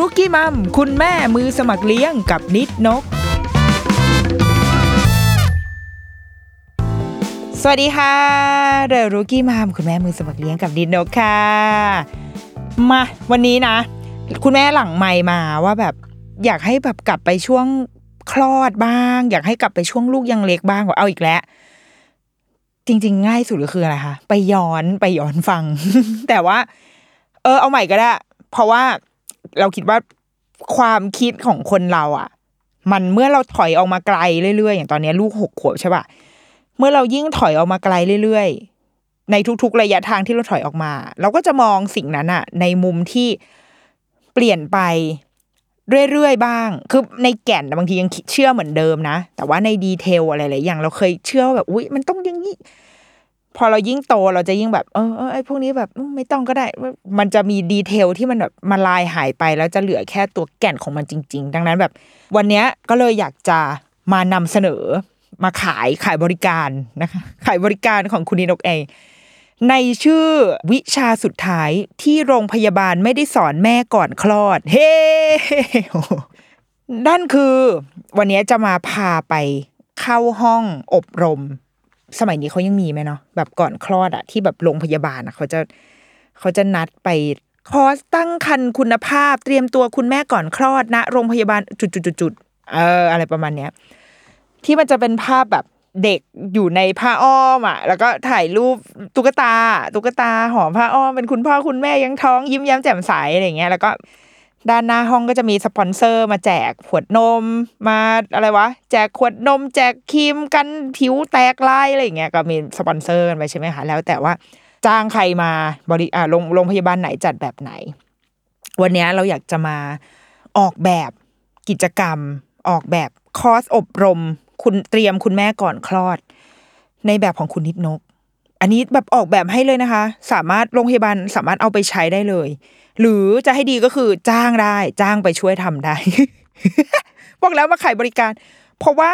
รุกี้มัมคุณแม่มือสมัครเลี้ยงกับนิดนก สวัสดีค่ะเดอะรุกี้มัมคุณแม่มือสมัครเลี้ยงกับนิดนกค่ะ มาวันนี้นะ คุณแม่หลังไม่มาว่าแบบอยากให้แบบกลับไปช่วงคลอดบ้าง อยากให้กลับไปช่วงลูกยังเล็กบ้างว่าเอาอีกแล้วจริง ๆ ง่ายสุดก็คืออะไรคะไปย้อนไปย้อนฟัง แต่ว่า เออเอาใหม่ก็ได้ เพราะว่า เราคิดว่าความคิดของคนเราอะ มันเมื่อเราถอยออกมาไกลเรื่อยๆ อย่างตอนนี้ลูกหกขวบใช่ปะเมื่อเรายิ่งถอยออกมาไกลเรื่อยๆ ในทุกๆระยะทางที่เราถอยออกมา เราก็จะมองสิ่งนั้นอะในมุมที่เปลี่ยนไปเรื่อยๆบ้าง คือในแก่นบางทียังเชื่อเหมือนเดิมนะ แต่ว่าในดีเทลอะไรหลายอย่างเราเคยเชื่อว่าแบบอุ้ยมันต้องอย่างนี้ พอเรายิ่งโตเราจะยิ่งแบบเออเออไอ้พวกนี้แบบไม่ต้องก็ได้ มันจะมีดีเทลที่มันแบบมาลายหายไป แล้วจะเหลือแค่ตัวแก่นของมันจริง ๆ ดังนั้นแบบ วันนี้ก็เลยอยากจะมานำเสนอ มาขายขายบริการนะคะขายบริการของคุณนินกเองในชื่อวิชาสุดท้ายที่โรงพยาบาลไม่ได้สอนแม่ก่อนคลอด เฮ้นั่นคือ วันนี้จะมาพาไปเข้าห้องอบรม สมัยนี้เขายังมีไหมเนาะแบบก่อนคลอดอะที่แบบโรงพยาบาลอะเขาจะเขาจะนัดไปคอร์สตั้งคันคุณภาพ เตรียมตัวคุณแม่ก่อนคลอดนะ โรงพยาบาลจุดๆๆเออ อะไรประมาณเนี้ยที่มันจะเป็นภาพแบบเด็กอยู่ในผ้าอ้อมอะ แล้วก็ถ่ายรูปตุ๊กตา ตุ๊กตาหอมผ้าอ้อมเป็นคุณพ่อคุณแม่ยังท้องยิ้มแย้มแจ่มใสอะไรเงี้ย แล้วก็ ด้านหน้าห้องก็จะมีสปอนเซอร์มาแจกขวดนม มาอะไรวะ แจกขวดนม แจกครีมกันผิวแตกลายอะไรเงี้ยก็มีสปอนเซอร์กันไปใช่ไหมคะแล้วแต่ว่าจ้างใครมาบริอ่าโรงโรงพยาบาลไหนจัดแบบไหน วันนี้เราอยากจะมาออกแบบกิจกรรม ออกแบบคอร์สอบรม คุณเตรียมคุณแม่ก่อนคลอด ในแบบของคุณนิดนก อันนี้แบบออกแบบให้เลยนะคะ สามารถโรงพยาบาลสามารถเอาไปใช้ได้เลย หรือจะให้ดีก็คือจ้างได้ จ้างไปช่วยทำได้บอกแล้วมาขายบริการ เพราะว่า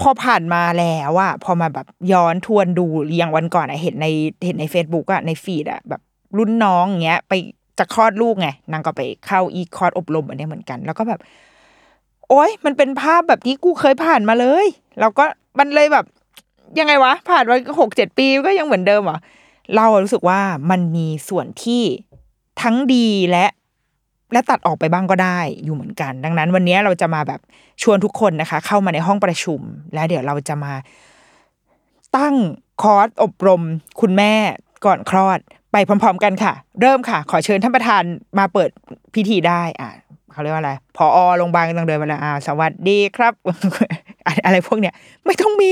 พอผ่านมาแล้วอะพอมาแบบย้อนทวนดูอย่างวันก่อนอะเห็นในเห็นใน Facebook อะในฟีดอะแบบรุ่นน้องอย่างเงี้ย ไปจะคลอดลูกไงนางก็ไปเข้าอีคอร์สอบรมอันนี้เหมือนกัน แล้วก็แบบ โอ๊ยมันเป็นภาพแบบที่กูเคยผ่านมาเลยเราก็มันเลยแบบ ยังไงวะ ผ่านมาหกเจ็ดปีก็ยังเหมือนเดิมอะ เรารู้สึกว่ามันมีส่วนที่ทั้งดีและและตัดออกไปบ้างก็ได้อยู่เหมือนกัน ดังนั้น วันนี้เราจะมาแบบชวนทุกคนนะคะ เข้ามาในห้องประชุม แล้วเดี๋ยวเราจะมาตั้งคอร์สอบรม คุณแม่ก่อนคลอดไปพร้อม ๆ กันค่ะ เริ่มค่ะ ขอเชิญท่านประธานมาเปิดพิธีได้ อะเขาเรียกว่าอะไรพอโรงพยาบาลต้องเดินมาแล้วอ่าสวัสดีครับ อะไรพวกเนี้ย ไม่ต้องมี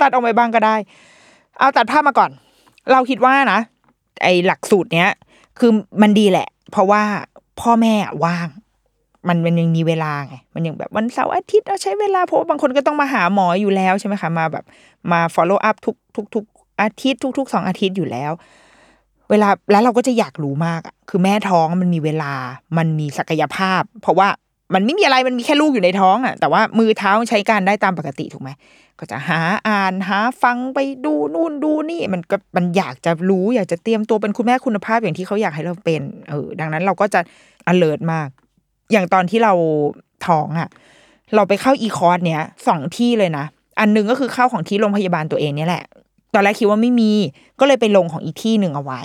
ตัดออกไปบ้างก็ได้ เอาตัดภาพมาก่อน เราคิดว่านะ ไอหลักสูตรเนี้ย คือมันดีแหละ เพราะว่าพ่อแม่ว่าง มันมันยังมีเวลาไงมันยังแบบวันเสาร์อาทิตย์เราใช้เวลาเพราะว่าบางคนก็ต้องมาหาหมออยู่แล้วใช่ไหมคะมาแบบมา follow up ทุกทุกทุกอาทิตย์ทุกทุกสองอาทิตย์อยู่แล้ว เวลาแล้วเราก็จะอยากรู้มากอะคือแม่ท้องมันมีเวลา มันมีศักยภาพ เพราะว่า มันไม่มีอะไรมันมีแค่ลูกอยู่ในท้องอะ แต่ว่ามือเท้าใช้การได้ตามปกติถูกไหมก็จะหาอ่านหาฟังไปดูนู่นดูนี่ มันก็มันอยากจะรู้ อยากจะเตรียมตัวเป็นคุณแม่คุณภาพอย่างที่เขาอยากให้เราเป็นเออดังนั้นเราก็จะ alert มาก อย่างตอนที่เราท้องอะ เราไปเข้าอีคอร์สเนี้ยสองที่เลยนะ อันหนึงก็คือเข้าของที่โรงพยาบาลตัวเองเนี่ยแหละ ตอนแรกคิดว่าไม่มี ก็เลยไปลงของอีกที่หนึ่งเอาไว้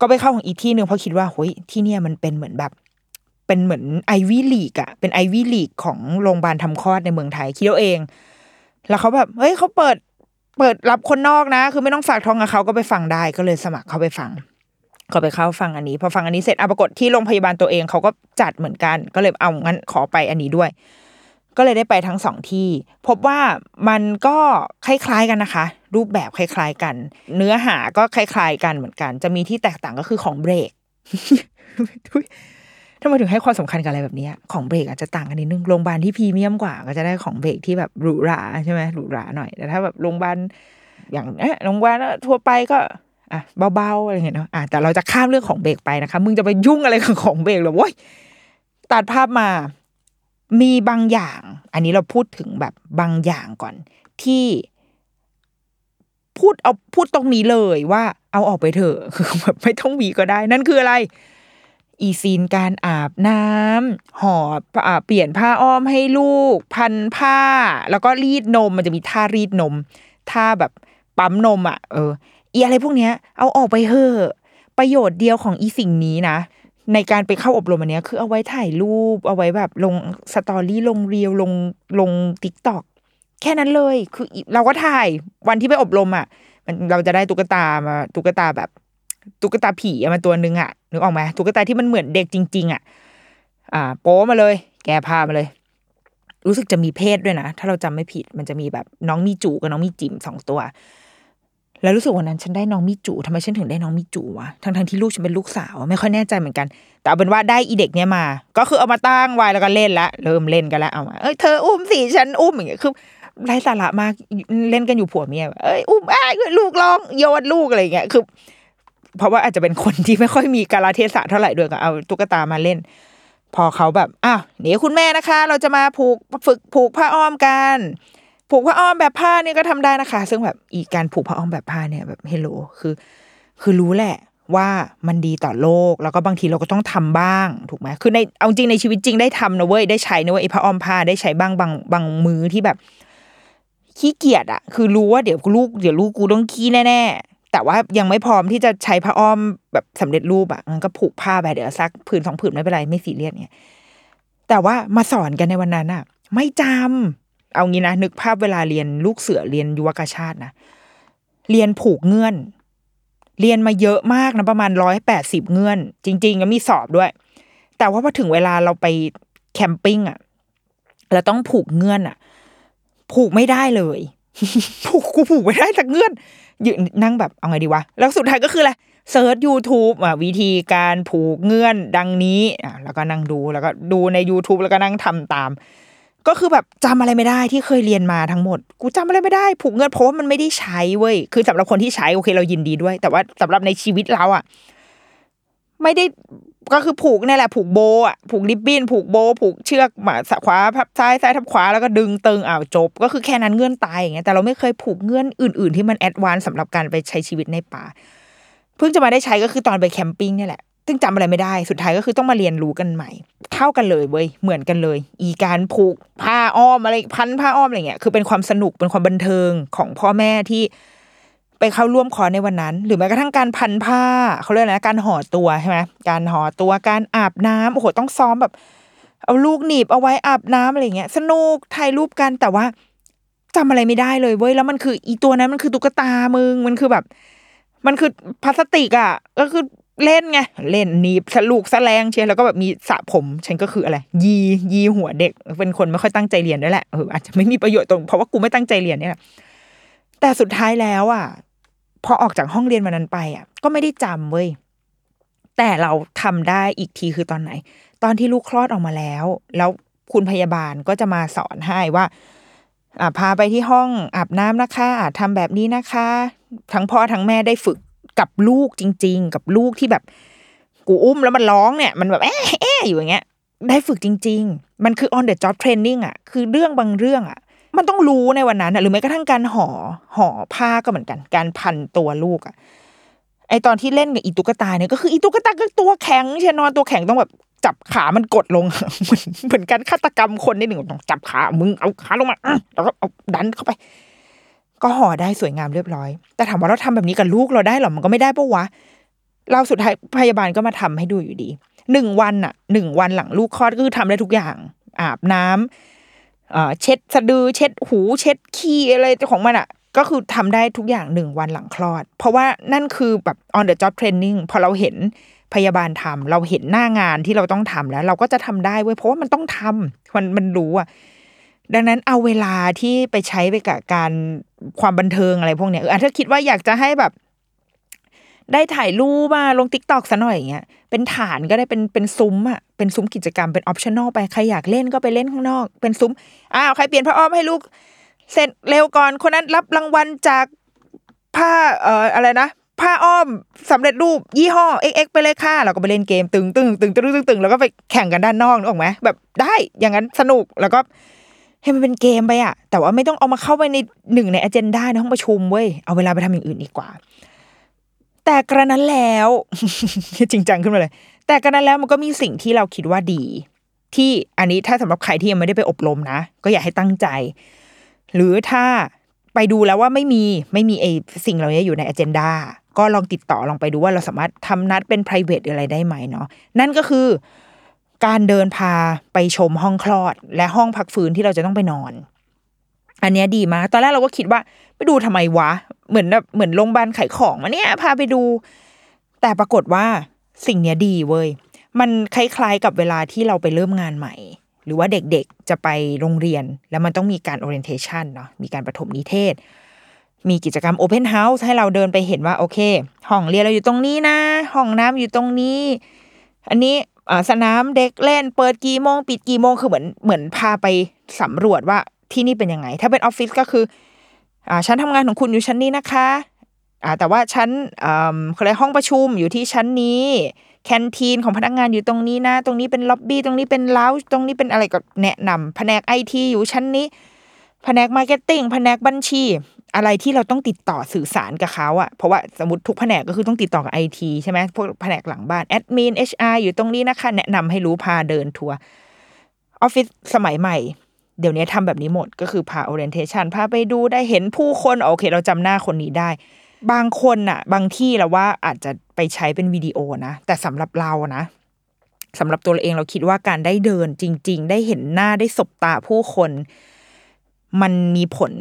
ก็ไปเข้าของอีกที่หนึ่งเพราะคิดว่าเฮ้ยที่เนี่ยมันเป็นเหมือนแบบ เป็นเหมือนไอวี่ลีกอะเป็นไอวี่ลีกของโรงพยาบาลทำคลอดในเมืองไทยคิดเอาเอง แล้วเขาแบบเฮ้ยเขาเปิดเปิดรับคนนอกนะ คือไม่ต้องฝากท้องกับเขาก็ไปฟังได้ก็เลยสมัครเข้าไปฟังก็ไปเข้าฟังอันนี้ พอฟังอันนี้เสร็จอะปรากฏที่โรงพยาบาลตัวเองเขาก็จัดเหมือนกัน ก็เลยเอางั้นขอไปอันนี้ด้วย ก็เลยได้ไปทั้งสองที่ พบว่ามันก็คล้ายๆกันนะคะ รูปแบบคล้ายๆกัน เนื้อหาก็คล้ายๆกันเหมือนกัน จะมีที่แตกต่างก็คือของเบรก ทำไมถึงให้ความสำคัญกับอะไรแบบนี้ของเบรกอาจจะต่างกันนิดนึงโรงพยาบาลที่พรีเมียมกว่า ก็จะได้ของเบรกที่แบบหรูหราใช่ไหมหรูหราหน่อยแต่ถ้าแบบโรงพยาบาลอย่างเอ๊ะโรงพยาบาลทั่วไปก็อะเบาๆอะไรเงี้ยเนาะอะแต่เราจะข้ามเรื่องของเบรกไปนะคะ มึงจะไปยุ่งอะไรกับของเบรกหรอโว้ยตัดภาพมามีบางอย่าง อันนี้เราพูดถึงแบบบางอย่างก่อน ที่พูดเอาพูดตรงนี้เลยว่าเอาออกไปเถอะคือแบบไม่ต้องมีก็ได้ นั่นคืออะไร อีซีนการอาบน้ำห่ออ่าเปลี่ยนผ้าอ้อมให้ลูก พันผ้า แล้วก็รีดนมมันจะมีท่ารีดนมท่าแบบปั๊มนมอะเอออีอะไรพวกเนี้ยเอาออกไปเถอะประโยชน์เดียวของอีสิ่งนี้นะ ในการไปเข้าอบรมอันเนี้ยคือเอาไว้ถ่ายรูป เอาไว้แบบลง story ลง reel ลงลง TikTok แค่นั้นเลย คือเราก็ถ่ายวันที่ไปอบรมอะ มันเราจะได้ตุ๊กตามาตุ๊กตาแบบ ตุ๊กตาผีอะมาตัวนึงอะนึกออกไหมตุ๊กตาที่มันเหมือนเด็กจริง ๆ อะ อ่า โป๊มาเลย แกพามาเลย รู้สึกจะมีเพศด้วยนะ ถ้าเราจำไม่ผิดมันจะมีแบบน้องมีจูกับน้องมีจิ๋มสองตัว แล้วรู้สึกวันนั้นฉันได้น้องมิจูทำไมฉันถึงได้น้องมิจูวะทั้งทั้งๆที่ลูกฉันเป็นลูกสาวไม่ค่อยแน่ใจเหมือนกัน แต่เอาเป็นว่าได้อีเด็กเนี้ยมา ก็คือเอามาตั้งไว้แล้วก็เล่นละเริ่มเล่นกันล้วเอามาเอ้ยเธออุ้มสิฉันอุ้มอย่างเงี้ยคือไร้สาระมากเล่นกันอยู่ผัวเมียเอ้ยอุ้มอ้ายลูกร้องโยนลูกอะไรอย่างเงี้ยคือ เพราะว่าอาจจะเป็นคนที่ไม่ค่อยมีกาลเทศะเท่าไหร่ด้วยก็เอาตุ๊กตามาเล่น พอเขาแบบอ้าวเดี๋ยวคุณแม่นะคะ เราจะมาผูกฝึกผูกผ้าอ้อมกันผูกผ้าอ้อมแบบผ้าเนี่ยก็ทำได้นะคะ ซึ่งแบบอีการผูกผ้าอ้อมแบบผ้าเนี่ยแบบเฮลโลคือ คือรู้แหละว่ามันดีต่อโลกแล้วก็บางทีเราก็ต้องทำบ้างถูกไหมคือในเอาจริงในชีวิตจริงได้ทำนะเว้ยได้ใช้นะเว้ยไอ้ผ้าอ้อมผ้าได้ใช้บ้างบางบางมือที่แบบขี้เกียจอะคือรู้ว่าเดี๋ยวลูกเดี๋ยวลูกกูต้องขี้แน่ๆ แต่ว่ายังไม่พร้อมที่จะใช้ผ้าอ้อมแบบสำเร็จรูปอะก็ผูกผ้าไปเดี๋ยวซักผืนสองผืนไม่เป็นไรไม่ซีเรียสเนี่ยแต่ว่ามาสอนกันในวันนั้นอะไม่จำเอางี้นะนึกภาพเวลาเรียนลูกเสือเรียนยุวกชาตินะเรียนผูกเงื่อน เรียนมาเยอะมากนะประมาณร้อยแปดสิบเงื่อน จริงๆก็มีสอบด้วย แต่ว่าพอถึงเวลาเราไปแคมปิ้งอะเราต้องผูกเงื่อนอะ ผูกไม่ได้เลย ผูกกูผูกไม่ได้สักเงื่อน ยืนนั่งแบบเอาไงดีวะ แล้วสุดท้ายก็คืออะไรเซิร์ช YouTube อะวิธีการผูกเงื่อนดังนี้อะแล้วก็นั่งดูแล้วก็ดูใน YouTube แล้วก็นั่งทำตาม ก็คือแบบจำอะไรไม่ได้ที่เคยเรียนมาทั้งหมด กูจำอะไรไม่ได้ ผูกเงื่อนเพราะว่ามันไม่ได้ใช้เว้ยคือสำหรับคนที่ใช้โอเคเรายินดีด้วย แต่ว่าสำหรับในชีวิตเราอะ ไม่ได้ก็คือผูกนี่แหละผูกโบอะผูกริบบิ้นผูกโบ ผูกเชือกมาขวาพับซ้ายซ้ายทับขวาแล้วก็ดึงตึงอ้าวจบ ก็คือแค่นั้นเงื่อนตายอย่างเงี้ยแต่เราไม่เคยผูกเงื่อนอื่น ๆ ที่มัน advance สำหรับการไปใช้ชีวิตในป่า เพิ่งจะมาได้ใช้ก็คือตอนไป camping นี่แหละซึ่งจำอะไรไม่ได้สุดท้ายก็คือต้องมาเรียนรู้กันใหม่ เท่ากันเลยเว้ยเหมือนกันเลย อีการผูกผ้าอ้อมอะไรพันผ้าอ้อมอะไรเงี้ยคือเป็นความสนุกเป็นความบันเทิงของพ่อแม่ที่ ไปเข้าร่วมคอร์สในวันนั้น หรือแม้กระทั่งการพันผ้าเขาเรียกอะไรนะการห่อตัวใช่ไหมการห่อตัวการอาบน้ำโอ้โหต้องซ้อมแบบ เอาลูกหนีบเอาไว้อาบน้ำอะไรเงี้ย สนุกถ่ายรูปกันแต่ว่าจำอะไรไม่ได้เลยเว้ยแล้วมันคือ อีตัวนั้นมันคือตุ๊กตามึงมันคือแบบ มันคือพลาสติกอะก็คือเล่นไงเล่นหนีบสลูกแสลงเชียแล้วก็แบบมีสระผมฉันก็คืออะไร ยียีหัวเด็ก เป็นคนไม่ค่อยตั้งใจเรียนด้วยแหละเอออาจจะไม่มีประโยชน์ตรงเพราะว่ากูไม่ตั้งใจเรียนเนี่ยแหละแต่สุดท้ายแล้วอะ พอออกจากห้องเรียนวันนั้นไปอะ ก็ไม่ได้จำเว้ยแต่เราทำได้อีกทีคือตอนไหน ตอนที่ลูกคลอดออกมาแล้ว แล้วคุณพยาบาลก็จะมาสอนให้ว่าอ่าพาไปที่ห้องอาบน้ำนะคะอ่าทำแบบนี้นะคะ ทั้งพ่อทั้งแม่ได้ฝึกกับลูกจริง ๆ กับลูกที่แบบกูอุ้มแล้วมันร้องเนี่ย มันแบบแอะแอะอยู่อย่างเงี้ย ได้ฝึกจริง ๆ มันคือ on the job training อะ คือเรื่องบางเรื่องอะ มันต้องรู้ในวันนั้นอะหรือแม้กระทั่งการห่อห่อผ้าก็เหมือนกัน การพันตัวลูกอะไอตอนที่เล่นกับอีตุ๊กตาเนี่ยก็คืออีตุ๊กตาก็ตัวแข็งใช่นอนตัวแข็งต้องแบบจับขามันกดลง เหมือนเหมือนการฆาตกรรมคนนิดหนึ่งต้องจับขามึงเอาขาลงมาแล้วก็เอาดันเข้าไป ก็ห่อได้สวยงามเรียบร้อย แต่ถามว่าเราทำแบบนี้กับลูกเราได้หรอมันก็ไม่ได้ปะวะเราสุดท้ายพยาบาลก็มาทำให้ดูอยู่ดีหนึ่งวันอะหนึ่งวันหลังลูกคลอดก็คือทำได้ทุกอย่าง อาบน้ำ เช็ดสะดือ เช็ดหู เช็ดขี้อะไรของมันอะก็คือทำได้ทุกอย่างหนึ่งวันหลังคลอด เพราะว่านั่นคือแบบ on the job training พอเราเห็นพยาบาลทำเราเห็นหน้างานที่เราต้องทำแล้ว เราก็จะทำได้เว้ยเพราะว่ามันต้องทำมันมันรู้อะดังนั้นเอาเวลาที่ไปใช้ไปกับการความบันเทิงอะไรพวกเนี้ยเออถ้าคิดว่าอยากจะให้แบบ ได้ถ่ายรูปมาลง TikTok ซะหน่อยอย่างเงี้ย เป็นฐานก็ได้เป็นเป็นซุ้มอะเป็นซุ้มกิจกรรมเป็น optional ไปใครอยากเล่นก็ไปเล่นข้างนอก เป็นซุ้มอ้าวใครเปลี่ยนผ้าอ้อมให้ลูก เสร็จเร็วก่อนคนนั้นรับรางวัลจากผ้าเอ่ออะไรนะผ้าอ้อมสำเร็จรูปยี่ห้อ XX ไปเลยค่ะเราก็ไปเล่นเกมตึงตึงตึงตึงตึงตึงแล้วก็ไปแข่งกันด้านนอกนึกออกไหมแบบได้อย่างนั้นสนุกแล้วก็ให้มันเป็นเกมไปอะแต่ว่าไม่ต้องเอามาเข้าไปในหนึ่งในอ g e n d a ในห้องประชุมเว้ยเอาเวลาไปทำอย่างอื่นดีกว่า แต่กระนั้นแล้ว จริงจังขึ้นมาเลย แต่กระนั้นแล้วมันก็มีสิ่งที่เราคิดว่าดี ที่อันนี้ถ้าสำหรับใครที่ยังไม่ได้ไปอบรมนะ ก็อยากให้ตั้งใจ หรือถ้าไปดูแล้วว่าไม่มีไม่มีไอสิ่งเหล่านี้อยู่ในอ g e n d a ก็ลองติดต่อลองไปดูว่าเราสามารถทำนัดเป็น private อะไรได้ไหมเนาะนั่นก็คือการเดินพาไปชมห้องคลอด และห้องพักฟื้นที่เราจะต้องไปนอน อันเนี้ยดีมาก ตอนแรกเราก็คิดว่า ไปดูทำไมวะ เหมือนแบบเหมือนโรงพยาบาลขายของมาเนี่ยพาไปดู แต่ปรากฏว่าสิ่งเนี้ยดีเว้ยมันคล้ายๆกับเวลาที่เราไปเริ่มงานใหม่ หรือว่าเด็กๆจะไปโรงเรียน แล้วมันต้องมีการ orientation เนาะมีการประถมนิเทศ มีกิจกรรม Open House ให้เราเดินไปเห็นว่าโอเค ห้องเรียนเราอยู่ตรงนี้นะ ห้องน้ำอยู่ตรงนี้ อันนี้สนามเด็กเล่น เปิดกี่โมง ปิดกี่โมงคือเหมือนเหมือนพาไปสำรวจว่าที่นี่เป็นยังไง ถ้าเป็นออฟฟิศก็คือ ชั้นทำงานของคุณอยู่ชั้นนี้นะคะอ่าแต่ว่าชั้นอ่าเขาเรียกห้องประชุมอยู่ที่ชั้นนี้ canteen ของพนักงานอยู่ตรงนี้นะ ตรงนี้เป็นล็อบบี้ตรงนี้เป็นเลาตรงนี้เป็นอะไรก็แนะนำแผนกไอทีอยู่ชั้นนี้ แผนก marketing แผนกบัญชี อะไรที่เราต้องติดต่อสื่อสารกับเขาอะเพราะว่าสมมติทุกแผนกก็คือต้องติดต่อกับไอทีใช่ไหมพวกแผนกหลังบ้าน admin HR อยู่ตรงนี้นะคะ แนะนำให้รู้พาเดินทัวร์ออฟฟิศสมัยใหม่ เดี๋ยวนี้ทำแบบนี้หมดก็คือพา orientation พาไปดูได้เห็นผู้คนโอเค เราจำหน้าคนนี้ได้ บางคนอะบางที่เราว่าอาจจะไปใช้เป็นวิดีโอนะแต่สำหรับเรานะสำหรับตัวเราเองเราคิดว่าการได้เดินจริง ๆ ได้เห็นหน้าได้สบตาผู้คน มันมีผล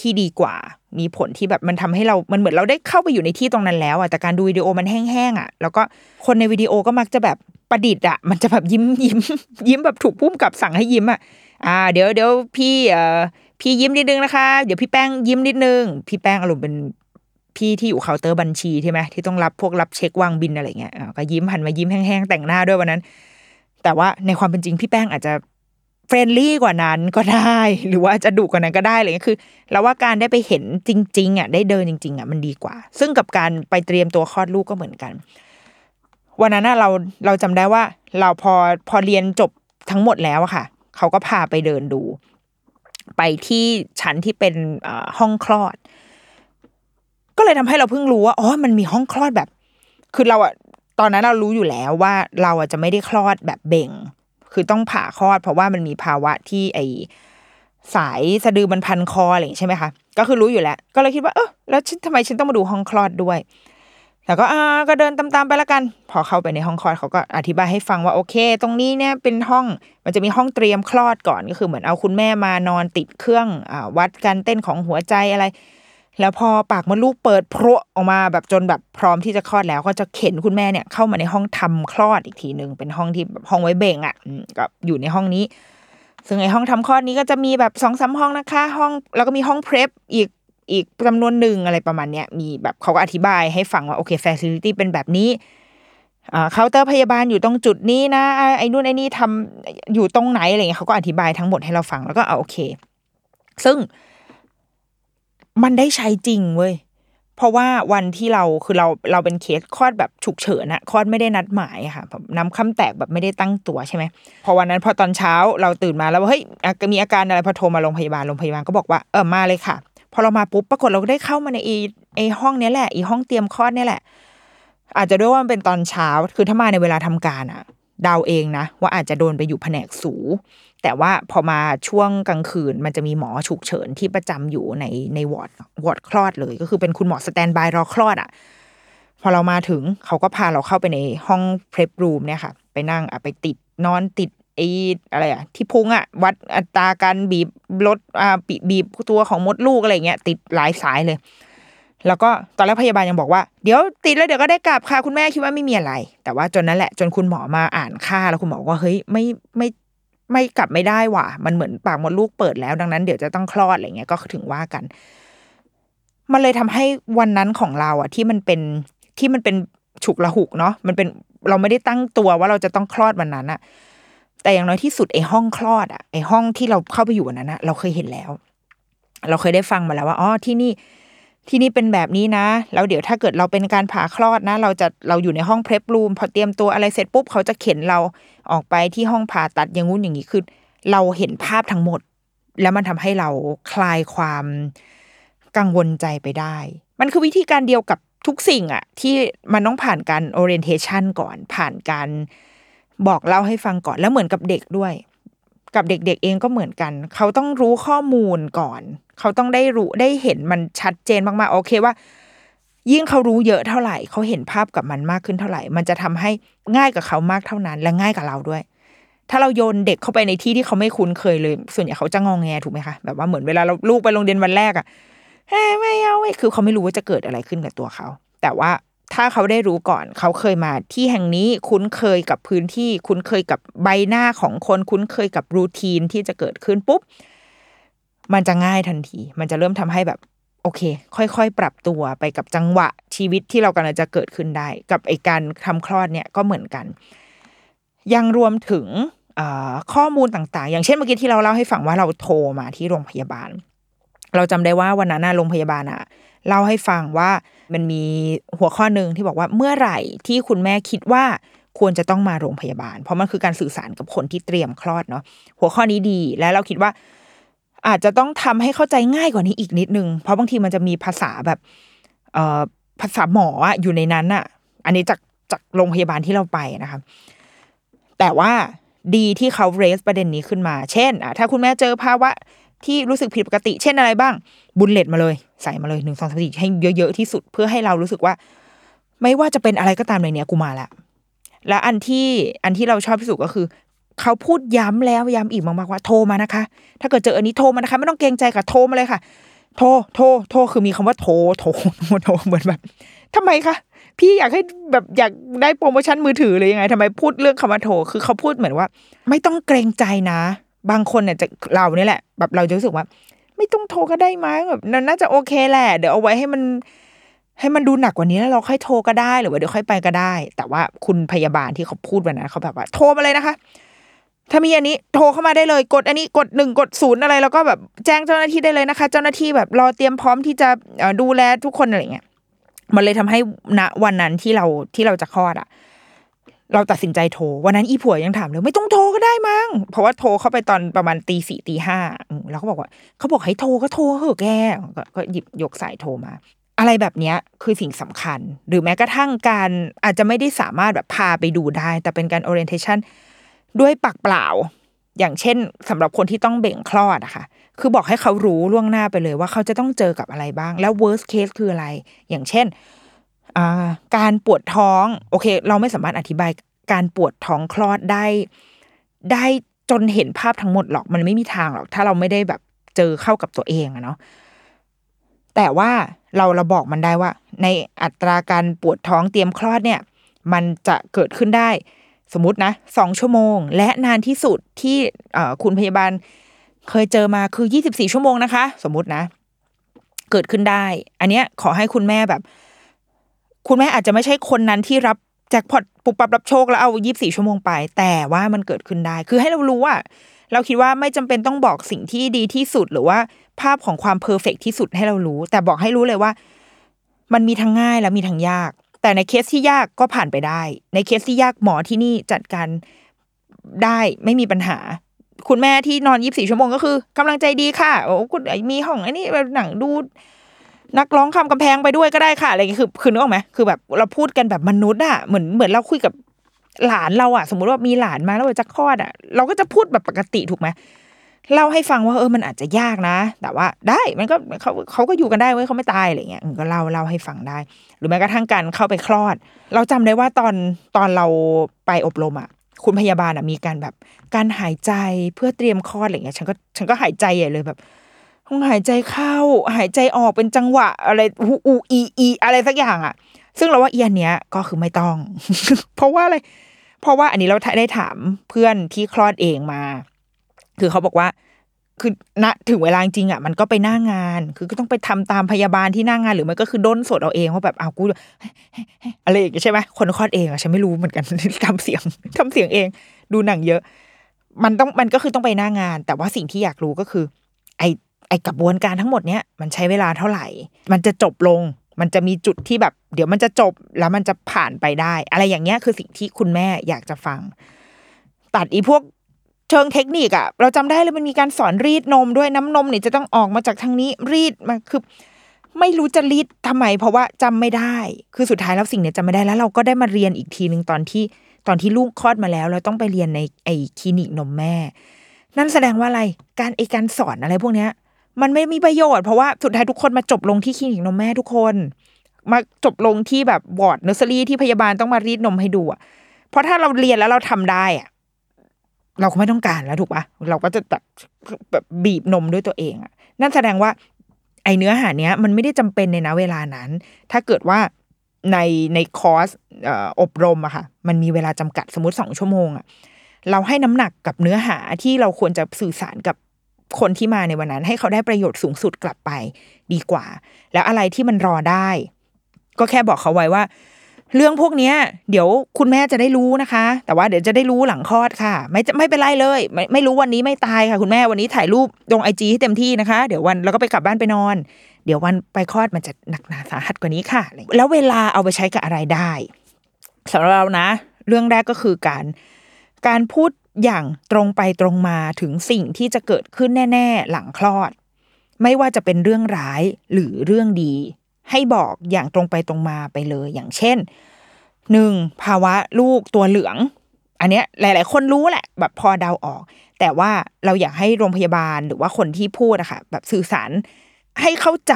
ที่ดีกว่า มีผลที่แบบมันทำให้เรา มันเหมือนเราได้เข้าไปอยู่ในที่ตรงนั้นแล้วอะ แต่การดูวิดีโอมันแห้งๆอะ แล้วก็คนในวิดีโอก็มักจะแบบประดิษฐ์อะ มันจะแบบยิ้มยิ้มยิ้มแบบถูกผู้กำกับสั่งให้ยิ้มอะ อ่า เดี๋ยวเดี๋ยวพี่เอ่อพี่ยิ้มนิดนึงนะคะ เดี๋ยวพี่แป้งยิ้มนิดนึง พี่แป้งอารมณ์เป็นพี่ที่อยู่เคาน์เตอร์บัญชีใช่ไหมที่ต้องรับพวกรับเช็ควางบินอะไรเงี้ยก็ยิ้มหันมายิ้มแห้งๆแต่งหน้าด้วยวันนั้น แต่ว่าในความเป็นจริงพี่แป้งอาจจะ friendly กว่านั้นก็ได้ หรือว่าจะดุกว่านั้นก็ได้อะไรเงี้ยคือเราว่าการได้ไปเห็นจริง ๆอะได้เดินจริง ๆอะมันดีกว่า ซึ่งกับการไปเตรียมตัวคลอดลูกก็เหมือนกัน วันนั้นน่ะเราเราจำได้ว่าเราพอพอเรียนจบทั้งหมดแล้วอะค่ะ เขาก็พาไปเดินดู ไปที่ชั้นที่เป็นห้องคลอด ก็เลยทำให้เราเพิ่งรู้ว่าอ๋อมันมีห้องคลอดแบบ คือเราอะตอนนั้นเรารู้อยู่แล้วว่าเราอะจะไม่ได้คลอดแบบเบ่ง คือต้องผ่าคลอด เพราะว่ามันมีภาวะที่ไอสายสะดือมันพันคออะไรอย่างงี้ใช่ไหมคะก็คือรู้อยู่แล้ว ก็เลยคิดว่าเออแล้วทำไมฉันต้องมาดูห้องคลอดด้วย แล้วก็อ่าก็เดินตามๆไปละกัน พอเข้าไปในห้องคลอดเขาก็อธิบายให้ฟังว่าโอเค ตรงนี้เนี่ยเป็นห้องมันจะมีห้องเตรียมคลอดก่อนก็คือเหมือนเอาคุณแม่มานอนติดเครื่องอ่าวัดการเต้นของหัวใจอะไร แล้วพอปากมดลูกเปิดโพรออกมาแบบจนแบบพร้อมที่จะคลอดแล้ว ก็จะเข็นคุณแม่เนี่ยเข้ามาในห้องทำคลอดอีกทีหนึ่งเป็นห้องที่แบบห้องไว้เบ่งอะก็อยู่ในห้องนี้ ซึ่งไอห้องทำคลอดนี้ก็จะมีแบบสองสามห้องนะคะ ห้องแล้วก็มีห้องเพรสอีก อีกจำนวนหนึ่งอะไรประมาณเนี้ยมีแบบเขาก็อธิบายให้ฟังว่าโอเค facility เป็นแบบนี้เคาน์เตอร์พยาบาลอยู่ตรงจุดนี้นะไอ้นู่นไอ้นี่ทำอยู่ตรงไหนอะไรเงี้ยเขาก็อธิบายทั้งหมดให้เราฟังแล้วก็เอาโอเค ซึ่งมันได้ใช้จริงเว้ยเพราะว่าวันที่เราคือเราเราเป็นเคสคลอดแบบฉุกเฉินอะคลอดไม่ได้นัดหมายค่ะน้ำคร่ำแตกแบบไม่ได้ตั้งตัวใช่ไหมพอวันนั้นพอตอนเช้าเราตื่นมาแล้วเฮ้ยมีอาการอะไรพอโทรมาโรงพยาบาลโรงพยาบาลก็บอกว่าเออมาเลยค่ะ พอเรามาปุ๊บปรากฏเราก็ได้เข้ามาในไอไอห้องนี้แหละไอห้องเตรียมคลอดนี่แหละ อาจจะด้วยว่ามันเป็นตอนเช้าคือถ้ามาในเวลาทำการอะเดาเองนะ ว่าอาจจะโดนไปอยู่แผนกสูติ แต่ว่าพอมาช่วงกลางคืน มันจะมีหมอฉุกเฉินที่ประจำอยู่ในในวอร์ดวอร์ดคลอดเลย ก็คือเป็นคุณหมอ standby รอคลอดอะพอเรามาถึงเขาก็พาเราเข้าไปในห้องเพล p รูมเนี่ยค่ะ ไปนั่งอะไปติดนอนติด ไอ้อะไรอะที่พุงอะวัดอัตราการบีบลดอ่าบีบตัวของมดลูกอะไรเงี้ยติดหลายสายเลย แล้วก็ตอนแรกพยาบาลยังบอกว่าเดี๋ยวติดแล้วเดี๋ยวก็ได้กลับค่ะคุณแม่คิดว่าไม่มีอะไร แต่ว่าจนนั้นแหละ จนคุณหมอมาอ่านค่าแล้วคุณหมอว่าเฮ้ยไม่ไม่ไม่กลับไม่ได้ว่ะ มันเหมือนปากมดลูกเปิดแล้ว ดังนั้นเดี๋ยวจะต้องคลอดอะไรเงี้ยก็ถึงว่ากัน มันเลยทำให้วันนั้นของเราอะ ที่มันเป็นที่มันเป็นฉุกละหุกเนาะมันเป็นเราไม่ได้ตั้งตัวว่าเราจะต้องคลอดวันนั้นอะ แต่อย่างน้อยที่สุดไอ้ห้องคลอดอะไอ้ห้องที่เราเข้าไปอยู่วันนั้นอะเราเคยเห็นแล้ว เราเคยได้ฟังมาแล้วว่าอ๋อที่นี่ที่นี่เป็นแบบนี้นะแล้วเดี๋ยวถ้าเกิดเราเป็นการผ่าคลอดนะ เราจะเราอยู่ในห้องเพล p รูมพอเตรียมตัวอะไรเสร็จปุ๊บเขาจะเข็นเราออกไปที่ห้องผ่าตัดอย่างงู้นอย่างนี้คือเราเห็นภาพทั้งหมด แล้วมันทำให้เราคลายความกังวลใจไปได้ มันคือวิธีการเดียวกับทุกสิ่งอะที่มันต้องผ่านการ orientation ก่อนผ่านการ บอกเล่าให้ฟังก่อนแล้วเหมือนกับเด็กด้วย กับเด็กๆเองก็เหมือนกัน เขาต้องรู้ข้อมูลก่อน เขาต้องได้รู้ได้เห็นมันชัดเจนมากๆโอเคว่า ยิ่งเขารู้เยอะเท่าไหร่ เขาเห็นภาพกับมันมากขึ้นเท่าไหร่ มันจะทำให้ง่ายกับเขามากเท่านั้น และง่ายกับเราด้วย ถ้าเราโยนเด็กเข้าไปในที่ที่เขาไม่คุ้นเคยเลย ส่วนใหญ่เขาจะงองแงถูกไหมคะแบบว่าเหมือนเวลาเราลูกไปโรงเรียนวันแรกอะเฮ้ไม่เอาเว้คือเขาไม่รู้ว่าจะเกิดอะไรขึ้นกับตัวเขาแต่ว่า ถ้าเขาได้รู้ก่อน เขาเคยมาที่แห่งนี้คุ้นเคยกับพื้นที่ คุ้นเคยกับใบหน้าของคนคุ้นเคยกับรูทีนที่จะเกิดขึ้นปุ๊บ มันจะง่ายทันที มันจะเริ่มทำให้แบบ โอเค ค่อยๆ ปรับตัวไปกับจังหวะชีวิตที่เรากำลังจะเกิดขึ้นได้ กับไอการทำคลอดเนี่ยก็เหมือนกัน ยังรวมถึงข้อมูลต่างๆ อย่างเช่นเมื่อกี้ที่เราเล่าให้ฟังว่าเราโทรมาที่โรงพยาบาล เราจำได้ว่าวันนั้นโรงพยาบาลอะเล่าให้ฟังว่า มันมีหัวข้อหนึ่งที่บอกว่าเมื่อไหร่ที่คุณแม่คิดว่าควรจะต้องมาโรงพยาบาล เพราะมันคือการสื่อสารกับคนที่เตรียมคลอดเนาะหัวข้อนี้ดี และเราคิดว่า อาจจะต้องทำให้เข้าใจง่ายกว่านี้อีกนิดนึง เพราะบางทีมันจะมีภาษาแบบ เอ่อภาษาหมออะอยู่ในนั้นอะอันนี้จากจากโรงพยาบาลที่เราไปนะคะแต่ว่าดีที่เขาเรสประเด็นนี้ขึ้นมา เช่นอะถ้าคุณแม่เจอภาวะ ที่รู้สึกผิดปกติ เช่นอะไรบ้าง บุลเลตมาเลย ใส่มาเลยหนึ่งสองสามสี่ให้เยอะๆที่สุดเพื่อให้เรารู้สึกว่า ไม่ว่าจะเป็นอะไรก็ตามในเนี้ยกูมาละและอันที่อันที่เราชอบที่สุดก็คือ เขาพูดย้ำแล้วย้ำอีกมากๆว่าโทรมานะคะ ถ้าเกิดเจออันนี้โทรมานะคะ ไม่ต้องเกรงใจค่ะโทรมาเลยค่ะ โทรโทรโทรคือมีคำว่าโทรโทรโทรเหมือนแบบทำไมคะพี่อยากให้แบบอยากได้โปรโมชั่นมือถือหรือยังไงทำไมพูดเรื่องคำว่าโทรคือเขาพูดเหมือนว่า ไม่ต้องเกรงใจนะ บางคนเนี่ยจะเราเนี่ยแหละ แบบเราจะรู้สึกว่า ไม่ต้องโทรก็ได้มั้งแบบน่าจะโอเคแหละเดี๋ยวเอาไว้ให้มันให้มันดูหนักกว่านี้แล้วเราค่อยโทรก็ได้หรือว่าเดี๋ยวค่อยไปก็ได้ แต่ว่าคุณพยาบาลที่เขาพูดวันนั้นเขาแบบว่า โทรมาเลยนะคะ ถ้ามีอันนี้โทรเข้ามาได้เลย กดอันนี้กดหนึ่งกดศูนย์อะไร แล้วก็แบบแจ้งเจ้าหน้าที่ได้เลยนะคะ เจ้าหน้าที่แบบรอเตรียมพร้อมที่จะดูแลทุกคนอะไรเงี้ยมันเลยทำให้ณวันนั้นที่เราที่เราจะคลอดอะ เราตัดสินใจโทรวันนั้นอีผัวยังถามเลยไม่ต้องโทรก็ได้มั้งเพราะว่าโทรเข้าไปตอนประมาณตีสี่ตีห้าแล้วเขาบอกว่าเขาบอกให้โทรก็โทรเหอะแกก็หยิบยกสายโทรมา อะไรแบบนี้คือสิ่งสำคัญ หรือแม้กระทั่งการอาจจะไม่ได้สามารถแบบพาไปดูได้ แต่เป็นการ orientation ด้วยปากเปล่า อย่างเช่นสำหรับคนที่ต้องเบ่งคลอดอะค่ะคือบอกให้เขารู้ล่วงหน้าไปเลยว่าเขาจะต้องเจอกับอะไรบ้าง แล้ว worst case คืออะไร อย่างเช่น การปวดท้องโอเค เราไม่สามารถอธิบายการปวดท้องคลอดได้ ได้จนเห็นภาพทั้งหมดหรอกมันไม่มีทางหรอก ถ้าเราไม่ได้แบบเจอเข้ากับตัวเองอะเนาะแต่ว่าเราเราบอกมันได้ว่า ในอัตราการปวดท้องเตรียมคลอดเนี่ย มันจะเกิดขึ้นได้ สมมตินะสองชั่วโมง และนานที่สุดที่คุณพยาบาลเคยเจอมาคือยี่สิบสี่ชั่วโมงนะคะ สมมตินะ เกิดขึ้นได้ อันเนี้ยขอให้คุณแม่แบบ คุณแม่อาจจะไม่ใช่คนนั้นที่รับแจ็คพอตปุบปับรับโชคแล้วเอายี่บสี่ชั่วโมงไป แต่ว่ามันเกิดขึ้นได้ คือให้เรารู้ว่า เราคิดว่าไม่จำเป็นต้องบอกสิ่งที่ดีที่สุดหรือว่าภาพของความเพอร์เฟกที่สุดให้เรารู้ แต่บอกให้รู้เลยว่า มันมีทั้งง่ายและมีทั้งยาก แต่ในเคสที่ยากก็ผ่านไปได้ ในเคสที่ยากหมอที่นี่จัดการได้ไม่มีปัญหา คุณแม่ที่นอนยี่บสี่ชั่วโมงก็คือกำลังใจดีค่ะโอ้คุณมีห้องอันนี้แบบหนังดู นักร้องคำกำแพงไปด้วยก็ได้ค่ะอะไรเงี้ยคือคือนึกออกไหมคือแบบเราพูดกันแบบมนุษย์อะเหมือนเหมือนเราคุยกับหลานเราอะสมมุติว่ามีหลานมาแล้วจะคลอดอะเราก็จะพูดแบบปกติถูกไหมเล่าให้ฟังว่าเออมันอาจจะยากนะ แต่ว่าได้มันก็เขาเขาก็อยู่กันได้เว้ยเขาไม่ตายอะไรเงี้ยก็เล่าเล่าให้ฟังได้ หรือแม้กระทั่งการเข้าไปคลอด เราจำได้ว่าตอนตอนเราไปอบรมอะคุณพยาบาลอะมีการแบบการหายใจเพื่อเตรียมคลอดอะไรเงี้ยฉันก็ฉันก็หายใจใหญ่เลยแบบ้องหายใจเข้า หายใจออกเป็นจังหวะ อะไรอูอูอีอีอะไรสักอย่างอะ ซึ่งเราว่าเอียนเนี้ยก็คือไม่ต้อง เพราะว่าอะไร เพราะว่าอันนี้เราได้ถามเพื่อนที่คลอดเองมา คือเขาบอกว่า คือณถึงเวลาจริงอะ มันก็ไปหน้างาน คือก็ต้องไปทำตามพยาบาลที่หน้างาน หรือมันก็คือด้นสดเอาเองว่าแบบอากูอะไรอย่างเงี้ยใช่ไหมคนคลอดเองอะฉันไม่รู้เหมือนกันทำเสียงทำเสียงเอง ดูหนังเยอะ มันต้องมันก็คือต้องไปหน้างาน แต่ว่าสิ่งที่อยากรู้ก็คือ ไอ ไอกระบวนการทั้งหมดเนี้ยมันใช้เวลาเท่าไหร่ มันจะจบลง มันจะมีจุดที่แบบ เดี๋ยวมันจะจบแล้วมันจะผ่านไปได้ อะไรอย่างเงี้ยคือสิ่งที่คุณแม่อยากจะฟัง ตัดอีพวกเชิงเทคนิคอะเราจำได้เลยมันมีการสอนรีดนมด้วยน้ำนมเนี่ยจะต้องออกมาจากทางนี้รีดมาคือ ไม่รู้จะรีดทำไม เพราะว่าจำไม่ได้ คือสุดท้ายแล้วสิ่งเนี้ยจำไม่ได้แล้ว เราก็ได้มาเรียนอีกทีหนึ่งตอนที่ตอนที่ลูกคลอดมาแล้วเราต้องไปเรียนในไอคลินิกนมแม่ นั่นแสดงว่าอะไรการไอการสอนอะไรพวกเนี้ย มันไม่มีประโยชน์เพราะว่าสุดท้ายทุกคนมาจบลงที่คลินิกนมแม่ทุกคน มาจบลงที่แบบวอร์ดเนอร์เซอรี่ที่พยาบาลต้องมารีดนมให้ดูอะเพราะถ้าเราเรียนแล้วเราทำได้อะเราก็ไม่ต้องการแล้วถูกปะเราก็จะแบบแบบบีบนมด้วยตัวเองอะนั่นแสดงว่า ไอเนื้อหาเนี้ย มันไม่ได้จำเป็นในนะเวลานั้น ถ้าเกิดว่าในในคอร์สเอ่ออบรมอะค่ะ มันมีเวลาจำกัดสมมติสองชั่วโมงอะเราให้น้ำหนักกับเนื้อหาที่เราควรจะสื่อสารกับ คนที่มาในวันนั้น ให้เขาได้ประโยชน์สูงสุดกลับไปดีกว่า แล้วอะไรที่มันรอได้ ก็แค่บอกเขาไว้ว่า เรื่องพวกเนี้ยเดี๋ยวคุณแม่จะได้รู้นะคะ แต่ว่าเดี๋ยวจะได้รู้หลังคลอดค่ะ ไม่จะไม่เป็นไรเลย ไม่ไม่รู้วันนี้ไม่ตายค่ะ คุณแม่วันนี้ถ่ายรูปลงไอจีให้เต็มที่นะคะ เดี๋ยววันเราก็ไปกลับบ้านไปนอน เดี๋ยววันไปคลอดมันจะหนักหนาสาหัสกว่านี้ค่ะ แล้วเวลาเอาไปใช้กับอะไรได้สำหรับเรานะ เรื่องแรกก็คือการการพูด อย่างตรงไปตรงมาถึงสิ่งที่จะเกิดขึ้นแน่ ๆ หลังคลอด ไม่ว่าจะเป็นเรื่องร้ายหรือเรื่องดี ให้บอกอย่างตรงไปตรงมาไปเลย อย่างเช่นหนึ่งภาวะลูกตัวเหลือง อันเนี้ยหลาย ๆ คนรู้แหละ แบบพอเดาออก แต่ว่าเราอยากให้โรงพยาบาลหรือว่าคนที่พูดอะค่ะแบบสื่อสารให้เข้าใจ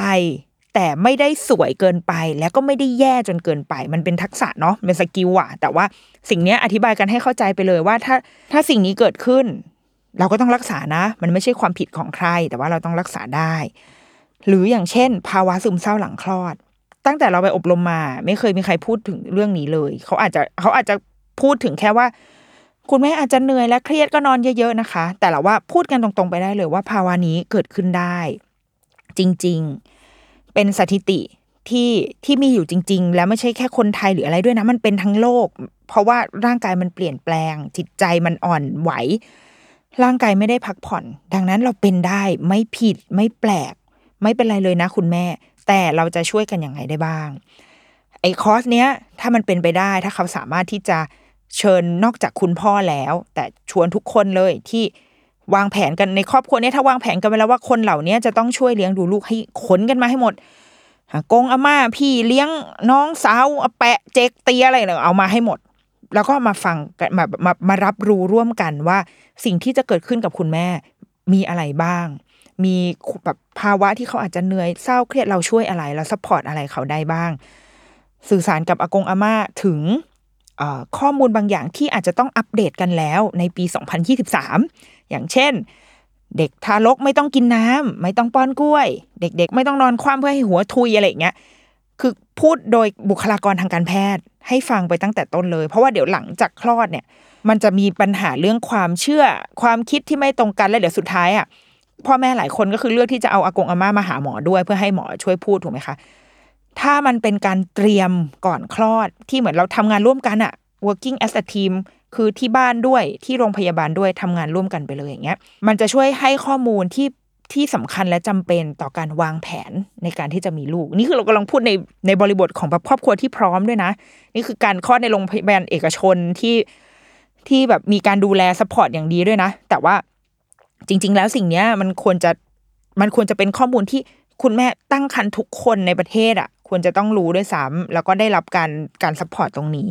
แต่ไม่ได้สวยเกินไป แล้วก็ไม่ได้แย่จนเกินไป มันเป็นทักษะเนาะเป็นสกิลอะแต่ว่าสิ่งนี้อธิบายกันให้เข้าใจไปเลยว่าถ้าถ้าสิ่งนี้เกิดขึ้น เราก็ต้องรักษานะ มันไม่ใช่ความผิดของใคร แต่ว่าเราต้องรักษาได้ หรืออย่างเช่น ภาวะซึมเศร้าหลังคลอด ตั้งแต่เราไปอบรมมา ไม่เคยมีใครพูดถึงเรื่องนี้เลย เขาอาจจะเขาอาจจะพูดถึงแค่ว่า คุณแม่อาจจะเหนื่อยและเครียดก็นอนเยอะๆนะคะ แต่ละว่าพูดกันตรงๆไปได้เลยว่าภาวะนี้เกิดขึ้นได้ จริง ๆ เป็นสถิติที่ที่มีอยู่จริง ๆ แล้วไม่ใช่แค่คนไทยหรืออะไรด้วยนะ มันเป็นทั้งโลก เพราะว่าร่างกายมันเปลี่ยนแปลง จิตใจมันอ่อนไหว ร่างกายไม่ได้พักผ่อน ดังนั้นเราเป็นได้ไม่ผิดไม่แปลก ไม่เป็นไรเลยนะคุณแม่ แต่เราจะช่วยกันยังไงได้บ้างไอ้คอร์สเนี้ยถ้ามันเป็นไปได้ถ้าเขาสามารถที่จะเชิญนอกจากคุณพ่อแล้ว แต่ชวนทุกคนเลยที่ วางแผนกันในครอบครัวเนี้ยถ้าวางแผนกันไปแล้วว่าคนเหล่านี้จะต้องช่วยเลี้ยงดูลูกให้ขนกันมาให้หมดอากงอาม่าพี่เลี้ยงน้องสาวแปะเจ๊กเตียอะไรเนี่ยเอามาให้หมด แล้วก็มาฟังมามามารับรู้ร่วมกันว่าสิ่งที่จะเกิดขึ้นกับคุณแม่มีอะไรบ้าง มีแบบภาวะที่เขาอาจจะเหนื่อยเศร้าเครียดเราช่วยอะไรเรา support อะไรเขาได้บ้าง สื่อสารกับอากงอาม่าถึงข้อมูลบางอย่างที่อาจจะต้องอัปเดตกันแล้วในปี 2023 อย่างเช่น เด็กทารกไม่ต้องกินน้ำไม่ต้องป้อนกล้วย เด็กๆ ไม่ต้องนอนคว่ำเพื่อให้หัวทุยอะไรอย่างเงี้ยคือพูดโดยบุคลากรทางการแพทย์ ให้ฟังไปตั้งแต่ต้นเลย เพราะว่าเดี๋ยวหลังจากคลอดเนี่ย มันจะมีปัญหาเรื่องความเชื่อ ความคิดที่ไม่ตรงกันและเดี๋ยวสุดท้ายอะพ่อแม่หลายคนก็คือเลือกที่จะเอาอากงอาม่ามาหาหมอด้วย เพื่อให้หมอช่วยพูดถูกไหมคะถ้ามันเป็นการเตรียมก่อนคลอดที่เหมือนเราทำงานร่วมกันอะ working as a team คือที่บ้านด้วยที่โรงพยาบาลด้วยทำงานร่วมกันไปเลยอย่างเงี้ยมันจะช่วยให้ข้อมูลที่ที่สำคัญและจำเป็นต่อการวางแผนในการที่จะมีลูก นี่คือเรากำลังพูดในในบริบทของแบบครอบครัวที่พร้อมด้วยนะ นี่คือการคลอดในโรงพยาบาลเอกชนที่ที่แบบมีการดูแลสปอร์ตอย่างดีด้วยนะ แต่ว่าจริง ๆ แล้วสิ่งเนี้ยมันควรจะมันควรจะเป็นข้อมูลที่คุณแม่ตั้งครรภ์ทุกคนในประเทศอะควรจะต้องรู้ด้วยซ้ำแล้วก็ได้รับการการซัพพอร์ตตรงนี้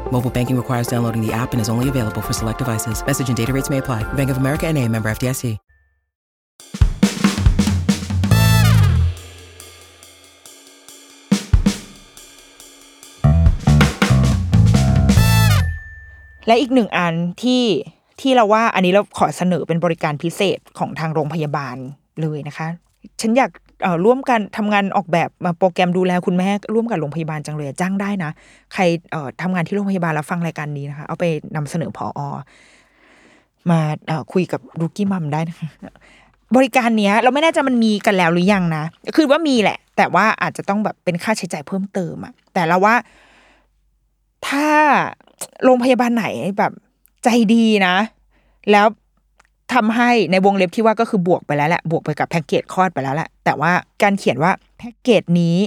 Mobile banking requires downloading the app and is only available for select devices. Message and data rates may apply. Bank of America and a member FDIC. และอีกหนึ่งอันที่ที่เราว่าอันนี้เราขอเสนอเป็นบริการพิเศษของทางโรงพยาบาลเลยนะคะ ฉันอยากเอ่อ ร่วมกันทำงานออกแบบมาโปรแกรมดูแลคุณแม่ร่วมกับโรงพยาบาลจังเลยจ้างได้นะ ใครเอ่อทำงานที่โรงพยาบาลแล้วฟังรายการนี้นะคะ เอาไปนำเสนอพออมาอคุยกับดูกี้มัมได้นะคะบริการเนี้ย เราไม่แน่ใจมันมีกันแล้วหรือยังนะคือว่ามีแหละ แต่ว่าอาจจะต้องแบบเป็นค่าใช้จ่ายเพิ่มเติมอะแต่เราว่า ถ้าโรงพยาบาลไหนแบบใจดีนะ แล้ว ทำให้ในวงเล็บที่ว่าก็คือบวกไปแล้วแหละบวกไปกับแพ็กเกจคลอดไปแล้วแหละแต่ว่าการเขียนว่าแพ็กเกจนี้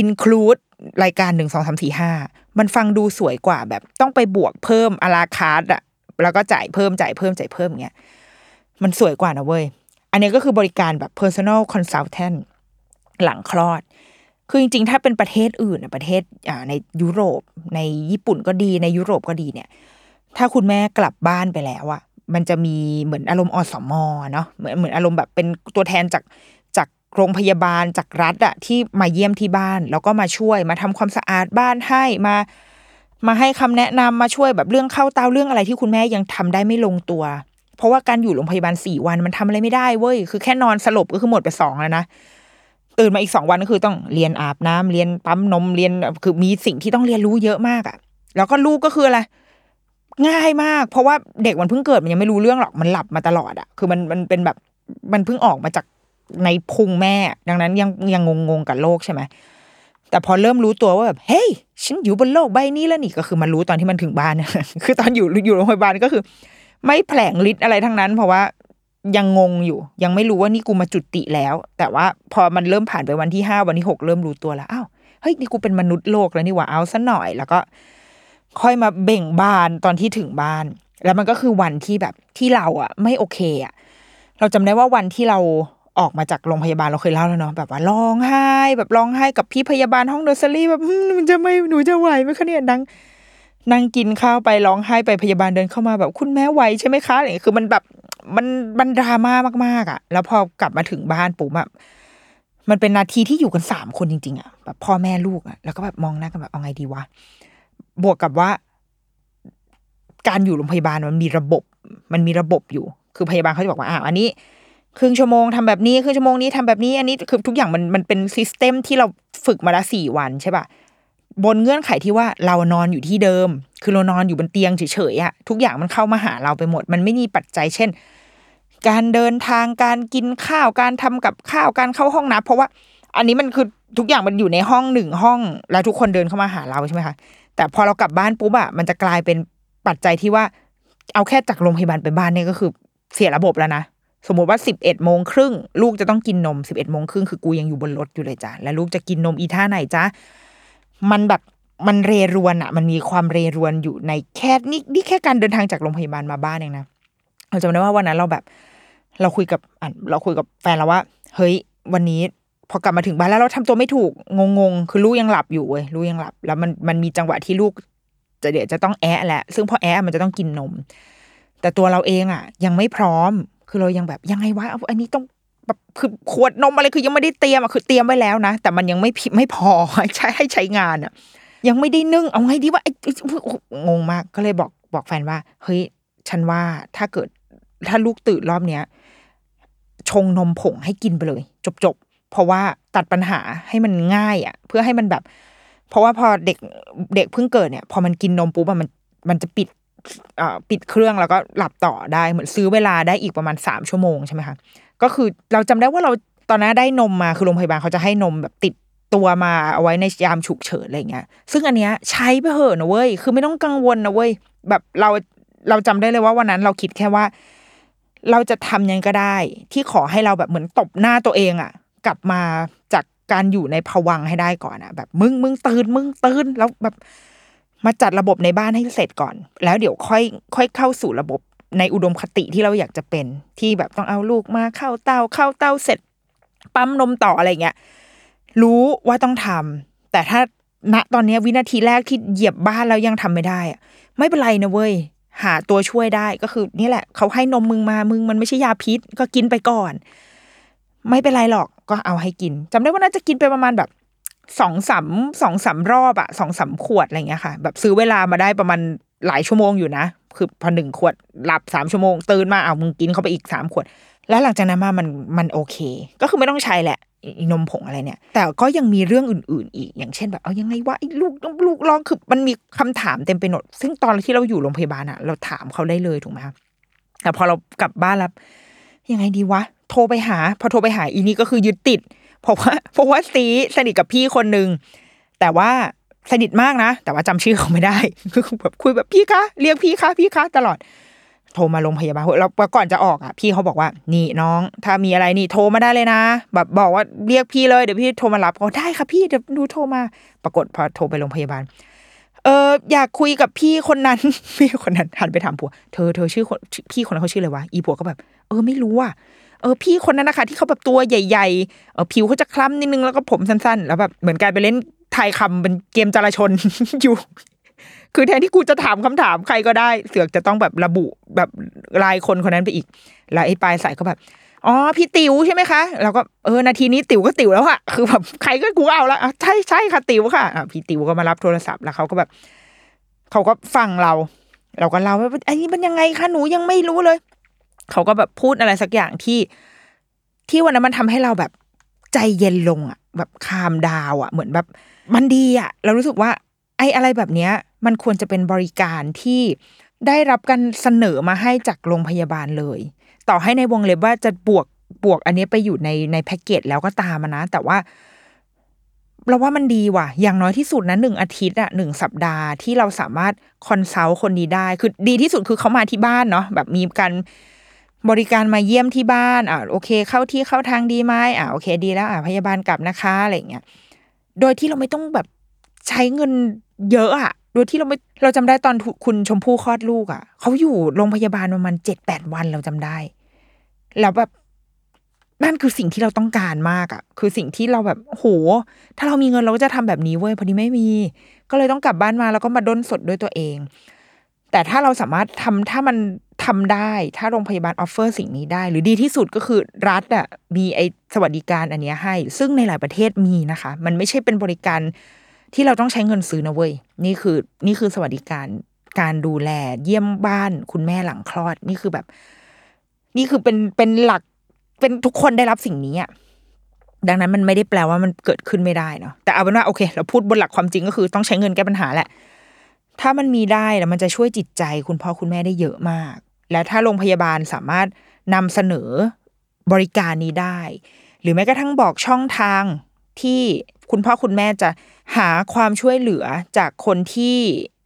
include รายการหนึ่งสองสามสี่ห้ามันฟังดูสวยกว่าแบบต้องไปบวกเพิ่มอาราคาร์ดอะแล้วก็จ่ายเพิ่มจ่ายเพิ่มจ่ายเพิ่มเงี้ยมันสวยกว่านะเว้ย อันนี้ก็คือบริการแบบ personal consultant หลังคลอด คือจริงๆ ถ้าเป็นประเทศอื่นประเทศในยุโรป ในญี่ปุ่นก็ดีในยุโรปก็ดีเนี่ย ถ้าคุณแม่กลับบ้านไปแล้วอะ มันจะมีเหมือนอารมณ์อสมอเนาะเหมือนเหมือนอารมณ์แบบเป็นตัวแทนจากจากโรงพยาบาลจากรัฐอะที่มาเยี่ยมที่บ้าน แล้วก็มาช่วยมาทำความสะอาดบ้านให้มา มาให้คำแนะนำมาช่วยแบบเรื่องเข้าเตาเรื่องอะไรที่คุณแม่ยังทำได้ไม่ลงตัว เพราะว่าการอยู่โรงพยาบาลสี่วันมันทำอะไรไม่ได้เว้ยคือแค่นอนสลบก็คือหมดไปสองแล้วนะตื่นมาอีกสองวันก็คือต้องเรียนอาบน้ำเรียนปั๊มนมเรียนคือมีสิ่งที่ต้องเรียนรู้เยอะมากอะแล้วก็ลูกก็คืออะไร ง่ายมาก เพราะว่าเด็กมันเพิ่งเกิดมันยังไม่รู้เรื่องหรอกมันหลับมาตลอดอะ่ะคือมันมันเป็นแบบมันเพิ่งออกมาจากในพุงแม่ ดังนั้นยังยังงงงๆกับโลกใช่ไหมแต่พอเริ่มรู้ตัวว่าแบบเฮ้ยฉันอยู่บนโลกใบนี้แล้วนี่ก็คือมันรู้ตอนที่มันถึงบ้านคือตอนอยู่อยู่โรงพยาบาลก็คือ ไม่แผลงฤทธิ์อะไรทั้งนั้น เพราะว่ายังงงอยู่ ยังไม่รู้ว่านี่กูมาจุติแล้ว แต่ว่าพอมันเริ่มผ่านไปวันที่ห้าวันที่หกเริ่มรู้ตัวแล้วอ้าวเฮ้ยนี่กูเป็นมนุษย์โลกแล้วนี่หว่าเอาซะหน่อยแล้วก็ ค่อยมาเบ่งบานตอนที่ถึงบ้าน แล้วมันก็คือวันที่แบบที่เราอะ ไม่โอเคอะเราจำได้ว่าวันที่เราออกมาจากโรงพยาบาลเราเคยเล่าแล้วเนาะแบบว่าร้องไห้ แบบร้องไห้กับพี่พยาบาลห้องเดอร์ซรี่แบบหนูจะไม่หนูจะไหวไหมคะเนี่ยนั่งนั่งกินข้าวไปร้องไห้ไปพยาบาลเดินเข้ามาแบบคุณแม่ไหวใช่ไหมคะอะไรอย่างเงี้ยคือมันแบบมันมันดราม่ามากๆอะ แล้วพอกลับมาถึงบ้านปุ๊บแบบมันเป็นนาทีที่อยู่กันสามคนจริง ๆอะแบบพ่อแม่ลูกอะแล้วก็แบบมองหน้ากันแบบเอาไงดีวะ บวกกับว่า การอยู่โรงพยาบาลมันมีระบบ มันมีระบบอยู่ คือพยาบาลเขาจะบอกว่าอ่าอันนี้ครึ่งชั่วโมงทำแบบนี้ครึ่งชั่วโมงนี้ทำแบบนี้ อันนี้คือทุกอย่างมันมันเป็นซิสเต็มที่เราฝึกมาละสี่วันใช่ป่ะบนเงื่อนไขที่ว่าเรานอนอยู่ที่เดิม คือเรานอนอยู่บนเตียงเฉยๆอะทุกอย่างมันเข้ามาหาเราไปหมด มันไม่มีปัจจัย เช่น การเดินทางการกินข้าวการทำกับข้าวการเข้าห้องน้ำเพราะว่า อันนี้มันคือทุกอย่างมันอยู่ในห้องหนึ่งห้อง แล้วทุกคนเดินเข้ามาหาเราใช่ไหมคะ แต่พอเรากลับบ้านปุ๊บอะมันจะกลายเป็นปัจจัยที่ว่า เอาแค่จากโรงพยาบาลไปบ้านเนี่ยก็คือเสียระบบแล้วนะสมมติว่าสิบเอ็ดโมงครึ่งลูกจะต้องกินนมสิบเอ็ดโมงครึ่งคือกูยังอยู่บนรถอยู่เลยจ้ะแล้วลูกจะกินนมอีท่าไหนจ้ะมันแบบมันเรรวนอะมันมีความเรรวนอยู่ในแค่นี่นี่แค่การเดินทางจากโรงพยาบาลมาบ้านเองนะเราจำได้ว่าวันนั้นเราแบบ เราคุยกับอะเราคุยกับแฟนเราว่า เฮ้ย วันนี้ พอกลับมาถึงบ้านแล้วเราทำตัวไม่ถูกงงๆคือลูกยังหลับอยู่เว้ยลูกยังหลับ แล้วมันมันมีจังหวะที่ลูก จะเดี๋ยวจะต้องแอะแหละซึ่งพอแอะมันจะต้องกินนม แต่ตัวเราเองอะ ยังไม่พร้อม คือเรายังแบบยังไงวะอันนี้ต้องแบบคือขวดนมอะไรคือยังไม่ได้เตรียมอะคือเตรียมไว้แล้วนะแต่มันยังไม่ไม่พอใช้ให้ใช้งานอะ ยังไม่ได้นึ่งเอาไงดีว่างงมากก็เลยบอกบอกแฟนว่า เฮ้ยฉันว่าถ้าเกิดถ้าลูกตื่นรอบเนี้ยชงนมผงให้กินไปเลย จบจบ เพราะว่าตัดปัญหาให้มันง่ายอะ เพื่อให้มันแบบ เพราะว่าพอเด็กเด็กเพิ่งเกิดเนี่ย พอมันกินนมปุ๊บมันมันจะปิดเอ่อปิดเครื่องแล้วก็หลับต่อได้เหมือนซื้อเวลาได้อีกประมาณสามชั่วโมงใช่ไหมคะก็คือเราจำได้ว่าเราตอนนั้นได้นมมาคือโรงพยาบาลเขาจะให้นมแบบติดตัวมาเอาไว้ในยามฉุกเฉินอะไรเงี้ย ซึ่งอันเนี้ยใช้ไปเถอะนะเว้ย คือไม่ต้องกังวลนะเว้ย แบบเราเราจำได้เลยว่าวันนั้นเราคิดแค่ว่า เราจะทำยังไงก็ได้ ที่ขอให้เราแบบเหมือนตบหน้าตัวเองอะ กลับมาจากการอยู่ในภวังให้ได้ก่อนอะแบบมึงมึงตื่นมึงตื่นแล้วแบบมาจัดระบบในบ้านให้เสร็จก่อน แล้วเดี๋ยวค่อย ค่อยเข้าสู่ระบบในอุดมคติที่เราอยากจะเป็นที่แบบต้องเอาลูกมาเข้าเต้าเข้าเต้าเสร็จ ปั๊มนมต่ออะไรเงี้ยรู้ว่าต้องทำแต่ถ้าณตอนนี้วินาทีแรกที่เหยียบบ้านแล้วยังทำไม่ได้อะไม่เป็นไรนะเว้ยหาตัวช่วยได้ก็คือนี่แหละ เขาให้นมมึงมามึงมันไม่ใช่ยาพิษ ก็กินไปก่อน ไม่เป็นไรหรอกก็เอาให้กินจำได้ว่าน่าจะกินไปประมาณแบบสองสามสองสามรอบอะสองสามขวดอะไรเงี้ยค่ะ แบบซื้อเวลามาได้ประมาณหลายชั่วโมงอยู่นะ คือพอหนึ่งขวดหลับสามชั่วโมงตื่นมาเอามึงกินเข้าไปอีกสามขวด แล้วหลังจากนั้นมามันมันโอเค ก็คือไม่ต้องใช้แหละนมผงอะไรเนี่ย แต่ก็ยังมีเรื่องอื่น ๆ อีก อย่างเช่นแบบเอายังไงวะไอ้ลูกลูกร้องคือมันมีคำถามเต็มไปหมดซึ่งตอนที่เราอยู่โรงพยาบาลอะเราถามเขาได้เลยถูกไหมคะแต่พอเรากลับบ้านแล้ว ยังไงดีวะ โทรไปหา พอโทรไปหาอีนี่ก็คือยึดติด เพราะว่าเพราะว่าซีสนิทกับพี่คนหนึ่งแต่ว่าสนิทมากนะ แต่ว่าจำชื่อเขาไม่ได้คือแบบคุยแบบพี่คะเรียกพี่คะพี่คะตลอด โทรมาโรงพยาบาลแล้วก่อนจะออกอะ พี่เขาบอกว่า นี่น้อง ถ้ามีอะไรนี่โทรมาได้เลยนะ แบบบอกว่าเรียกพี่เลยเดี๋ยวพี่โทรมารับก็ได้ค่ะพี่เดี๋ยวดูโทรมา ปรากฏพอโทรไปโรงพยาบาล เอออยากคุยกับพี่คนนั้น พี่คนนั้นหันไปถามผัว เธอเธอชื่อคนพี่คนนั้นเขาชื่ออะไรวะอีผัวก็แบบ เออไม่รู้อะเออพี่คนนั้นนะคะที่เขาแบบตัวใหญ่ๆเออผิวเขาจะคล้ำนิดนึงแล้วก็ผมสั้นๆ แล้วแบบเหมือนกลายไปเล่นไทยคำเป็นเกมจราชนอยู่ คือแทนที่กูจะถามคำถามใครก็ได้ เสือกจะต้องแบบระบุแบบรายคนคนนั้นไปอีก แล้วไอ้ปลายสายก็แบบ อ๋อพี่ติ๋วใช่ไหมคะเราก็เออนาทีนี้ติ๋วก็ติ๋วแล้วอะคือแบบใครก็กูเอาละใช่ใช่ค่ะติ๋วค่ะพี่ติ๋วก็มารับโทรศัพท์แล้วเขาก็แบบเขาก็ฟังเรา เราก็เล่าว่าอันนี้มันยังไงคะหนูยังไม่รู้เลย เขาก็แบบพูดอะไรสักอย่างที่ ที่วันนั้นมันทำให้เราแบบใจเย็นลงอะแบบคามดาวอะเหมือนแบบ มันดีอะเรารู้สึกว่า ไอ้อะไรแบบเนี้ย มันควรจะเป็นบริการที่ได้รับการเสนอมาให้จากโรงพยาบาลเลย ต่อให้ในวงเล็บว่าจะบวกบวกอันนี้ไปอยู่ในในแพ็กเกจแล้วก็ตามนะ แต่ว่า เราว่ามันดีว่ะ อย่างน้อยที่สุดนะหนึ่งอาทิตย์อะหนึ่งสัปดาห์ที่เราสามารถคอนซัลท์คนนี้ได้ คือดีที่สุดคือเขามาที่บ้านเนาะแบบมีการบริการมาเยี่ยมที่บ้านอะโอเค เข้าที่เข้าทางดีไหมอะโอเค ดีแล้วอะพยาบาลกลับนะคะอะไรเงี้ยโดยที่เราไม่ต้องแบบใช้เงินเยอะอะโดยที่เราไม่เราจำได้ตอนคุณชมพู่คลอดลูกอะเขาอยู่โรงพยาบาลประมาณเจ็ดแปดวันเราจำได้ แล้วแบบนั่นคือสิ่งที่เราต้องการมากอะคือสิ่งที่เราแบบโห ถ้าเรามีเงินเราก็จะทำแบบนี้เว้ยพอดีไม่มี ก็เลยต้องกลับบ้านมาแล้วก็มาด้นสดด้วยตัวเอง แต่ถ้าเราสามารถทำถ้ามันทำได้ ถ้าโรงพยาบาลออฟเฟอร์สิ่งนี้ได้ หรือดีที่สุดก็คือรัฐอะมีไอสวัสดิการอันนี้ให้ ซึ่งในหลายประเทศมีนะคะ มันไม่ใช่เป็นบริการที่เราต้องใช้เงินซื้อนะเว้ยนี่คือนี่คือสวัสดิการการดูแลเยี่ยมบ้านคุณแม่หลังคลอดนี่คือแบบ นี่คือเป็นเป็นหลักเป็นทุกคนได้รับสิ่งนี้อะดังนั้นมันไม่ได้แปลว่ามันเกิดขึ้นไม่ได้เนาะแต่เอาเป็นว่าโอเค เราพูดบนหลักความจริงก็คือต้องใช้เงินแก้ปัญหาแหละ ถ้ามันมีได้แล้วมันจะช่วยจิตใจคุณพ่อคุณแม่ได้เยอะมาก และถ้าโรงพยาบาลสามารถนำเสนอบริการนี้ได้ หรือแม้กระทั่งบอกช่องทางที่คุณพ่อคุณแม่จะหาความช่วยเหลือจากคนที่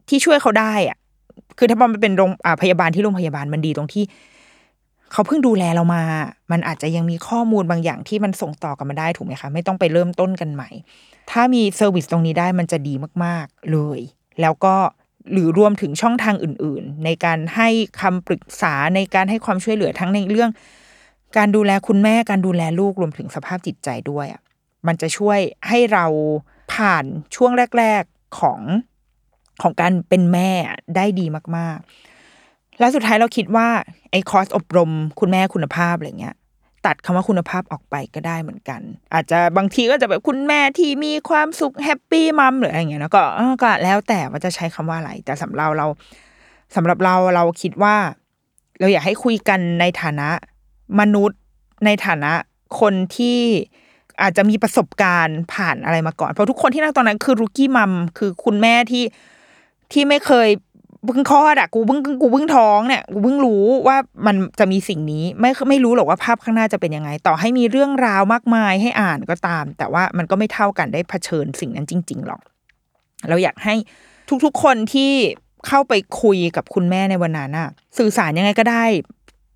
ที่ช่วยเขาได้อะคือถ้ามันเป็นโรงพยาบาลที่โรงพยาบาลมันดีตรงที่ เขาเพิ่งดูแลเรามา มันอาจจะยังมีข้อมูลบางอย่างที่มันส่งต่อกันมาได้ถูกไหมคะ ไม่ต้องไปเริ่มต้นกันใหม่ ถ้ามี service ตรงนี้ได้มันจะดีมาก ๆ เลย แล้วก็หรือรวมถึงช่องทางอื่น ๆ ในการให้คำปรึกษาในการให้ความช่วยเหลือทั้งในเรื่อง การดูแลคุณแม่การดูแลลูกรวมถึงสภาพจิตใจด้วยอะมันจะช่วยให้เราผ่านช่วงแรก ๆของของการเป็นแม่ได้ดีมาก ๆ แล้วสุดท้ายเราคิดว่าไอ้คอร์สอบรมคุณแม่คุณภาพอะไรเงี้ยตัดคำว่าคุณภาพออกไปก็ได้เหมือนกัน อาจจะบางทีก็จะแบบคุณแม่ที่มีความสุขแฮปปี้มัมหรืออะไรเงี้ยแล้วก็ก็แล้วแต่ว่าจะใช้คำว่าอะไร แต่สำหรับเราสำหรับเราเราคิดว่า เราอยากให้คุยกันในฐานะมนุษย์ในฐานะคนที่อาจจะมีประสบการณ์ผ่านอะไรมาก่อน เพราะทุกคนที่นั่งตอนนั้นคือรุกี้มัมคือคุณแม่ที่ที่ไม่เคย เพิ่งคลอดอะกูเพิ่งกูเพิ่งท้องเนี่ยกูเพิ่งรู้ว่ามันจะมีสิ่งนี้ไม่ไม่รู้หรอกว่าภาพข้างหน้าจะเป็นยังไง ต่อให้มีเรื่องราวมากมายให้อ่านก็ตาม แต่ว่ามันก็ไม่เท่ากันได้เผชิญสิ่งนั้นจริง ๆ หรอก เราอยากให้ทุกๆคนที่เข้าไปคุยกับคุณแม่ในวันนั้นน่ะ สื่อสารยังไงก็ได้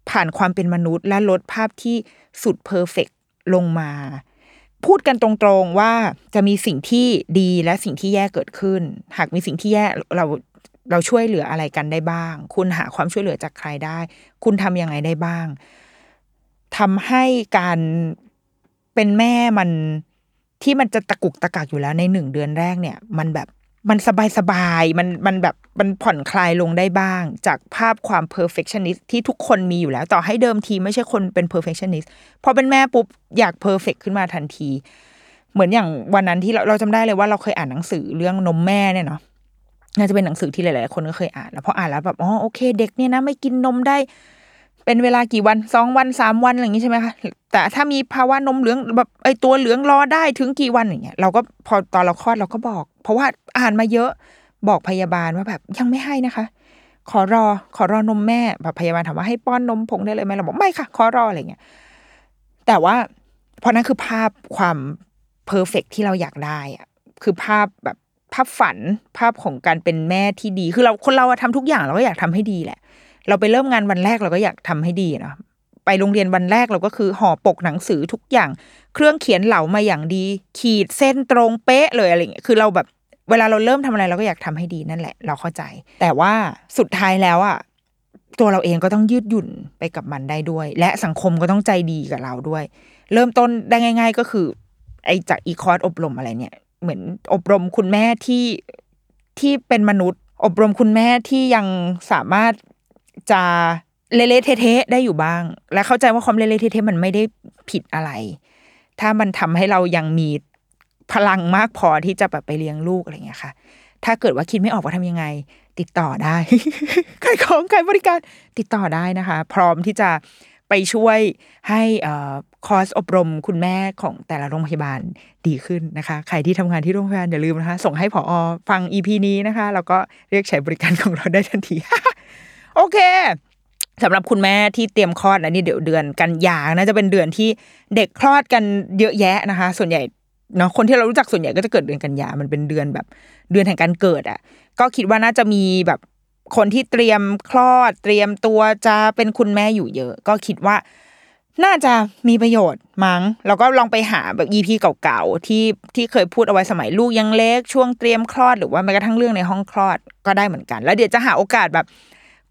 ผ่านความเป็นมนุษย์ และลดภาพที่สุดเพอร์เฟกลงมา พูดกันตรงๆว่าจะมีสิ่งที่ดีและสิ่งที่แย่เกิดขึ้น หากมีสิ่งที่แย่เรา เราช่วยเหลืออะไรกันได้บ้าง คุณหาความช่วยเหลือจากใครได้ คุณทำยังไงได้บ้างทำให้การเป็นแม่มันที่มันจะตะกุกตะกักอยู่แล้วในหนึ่งเดือนแรกเนี่ย มันแบบมันสบายสบายๆมันมันแบบมันผ่อนคลายลงได้บ้าง จากภาพความ perfectionist ที่ทุกคนมีอยู่แล้ว ต่อให้เดิมทีไม่ใช่คนเป็น perfectionist พอเป็นแม่ปุ๊บอยาก perfect ขึ้นมาทันที เหมือนอย่างวันนั้นที่เราเราจำได้เลยว่าเราเคยอ่านหนังสือเรื่องนมแม่เนี่ยเนาะ น่าจะเป็นหนังสือที่หลายๆคนก็เคยอ่านแล้วพออ่านแล้วแบบอ๋อโอเค เด็กเนี่ยนะไม่กินนมได้ เป็นเวลากี่วันสองวันสามวันอะไรอย่างนี้ใช่ไหมคะแต่ถ้ามีภาวะนมเหลืองแบบไอตัวเหลืองรอได้ถึงกี่วันอย่างเงี้ยเราก็พอตอนเราคลอดเราก็บอก เพราะว่าอ่านมาเยอะบอกพยาบาลว่าแบบยังไม่ให้นะคะ ขอรอขอรอนมแม่แบบพยาบาลถามว่าให้ป้อนนมผงได้เลยไหมเราบอกไม่ค่ะ ขอรออะไรเงี้ยแต่ว่าเพราะนั้นคือภาพความเพอร์เฟกที่เราอยากได้อะคือภาพแบบ ภาพฝันภาพของการเป็นแม่ที่ดี คือเราคนเราอะทำทุกอย่างเราก็อยากทำให้ดีแหละ เราไปเริ่มงานวันแรกเราก็อยากทำให้ดีเนาะไปโรงเรียนวันแรกเราก็คือห่อปกหนังสือทุกอย่าง เครื่องเขียนเหลามาอย่างดี ขีดเส้นตรงเป๊ะเลยอะไรเงี้ยคือเราแบบเวลาเราเริ่มทำอะไรเราก็อยากทำให้ดีนั่นแหละ เราเข้าใจ แต่ว่าสุดท้ายแล้วอะตัวเราเองก็ต้องยืดหยุ่นไปกับมันได้ด้วย และสังคมก็ต้องใจดีกับเราด้วย เริ่มต้นได้ง่าย ๆ ก็คือ ไอจากอีคอร์สอบรมอะไรเนี่ย เหมือนอบรมคุณแม่ที่ที่เป็นมนุษย์ อบรมคุณแม่ที่ยังสามารถจะเละเทะได้อยู่บ้าง และเข้าใจว่าความเละเทะมันไม่ได้ผิดอะไร ถ้ามันทำให้เรายังมีพลังมากพอที่จะแบบไปเลี้ยงลูกอะไรอย่างเงี้ยค่ะ ถ้าเกิดว่าคิดไม่ออกว่าทำยังไง ติดต่อได้ขายของขายบริการติดต่อได้นะคะ พร้อมที่จะ ไปช่วยให้อคอร์สอบรมคุณแม่ของแต่ละโรงพยาบาลดีขึ้นนะคะ ใครที่ทำงานที่โรงพยาบาลอย่าลืมนะคะ ส่งให้ผออฟัง EP นี้นะคะ แล้วก็เรียกใช้บริการของเราได้ทันที โอเคสำหรับคุณแม่ที่เตรียมคลอดนะนี่เดี๋ยวเดือนกันยาน่าจะเป็นเดือนที่เด็กคลอดกันเยอะแยะนะคะ ส่วนใหญ่เนาะคนที่เรารู้จักส่วนใหญ่ก็จะเกิดเดือนกันยา มันเป็นเดือนแบบเดือนแห่งการเกิดอะ่ะ ก็คิดว่าน่าจะมีแบบ คนที่เตรียมคลอดเตรียมตัวจะเป็นคุณแม่อยู่เยอะ ก็คิดว่าน่าจะมีประโยชน์มั้งแล้วก็ลองไปหาแบบ EP เก่าๆที่ที่เคยพูดเอาไว้สมัยลูกยังเล็กช่วงเตรียมคลอดหรือว่าแม้กระทั่งเรื่องในห้องคลอดก็ได้เหมือนกัน แล้วเดี๋ยวจะหาโอกาสแบบ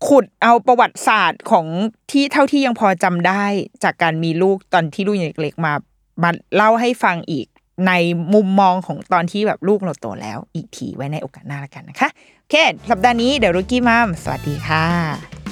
ขุดเอาประวัติศาสตร์ของที่เท่าที่ยังพอจำได้จากการมีลูกตอนที่ลูกยังเล็กๆมามาเล่าให้ฟังอีก ในมุมมองของตอนที่แบบลูกเราโตแล้ว อีกทีไว้ในโอกาสหน้าละกันนะคะ โอเค สัปดาห์นี้เดี๋ยวรุกี้มัมสวัสดีค่ะ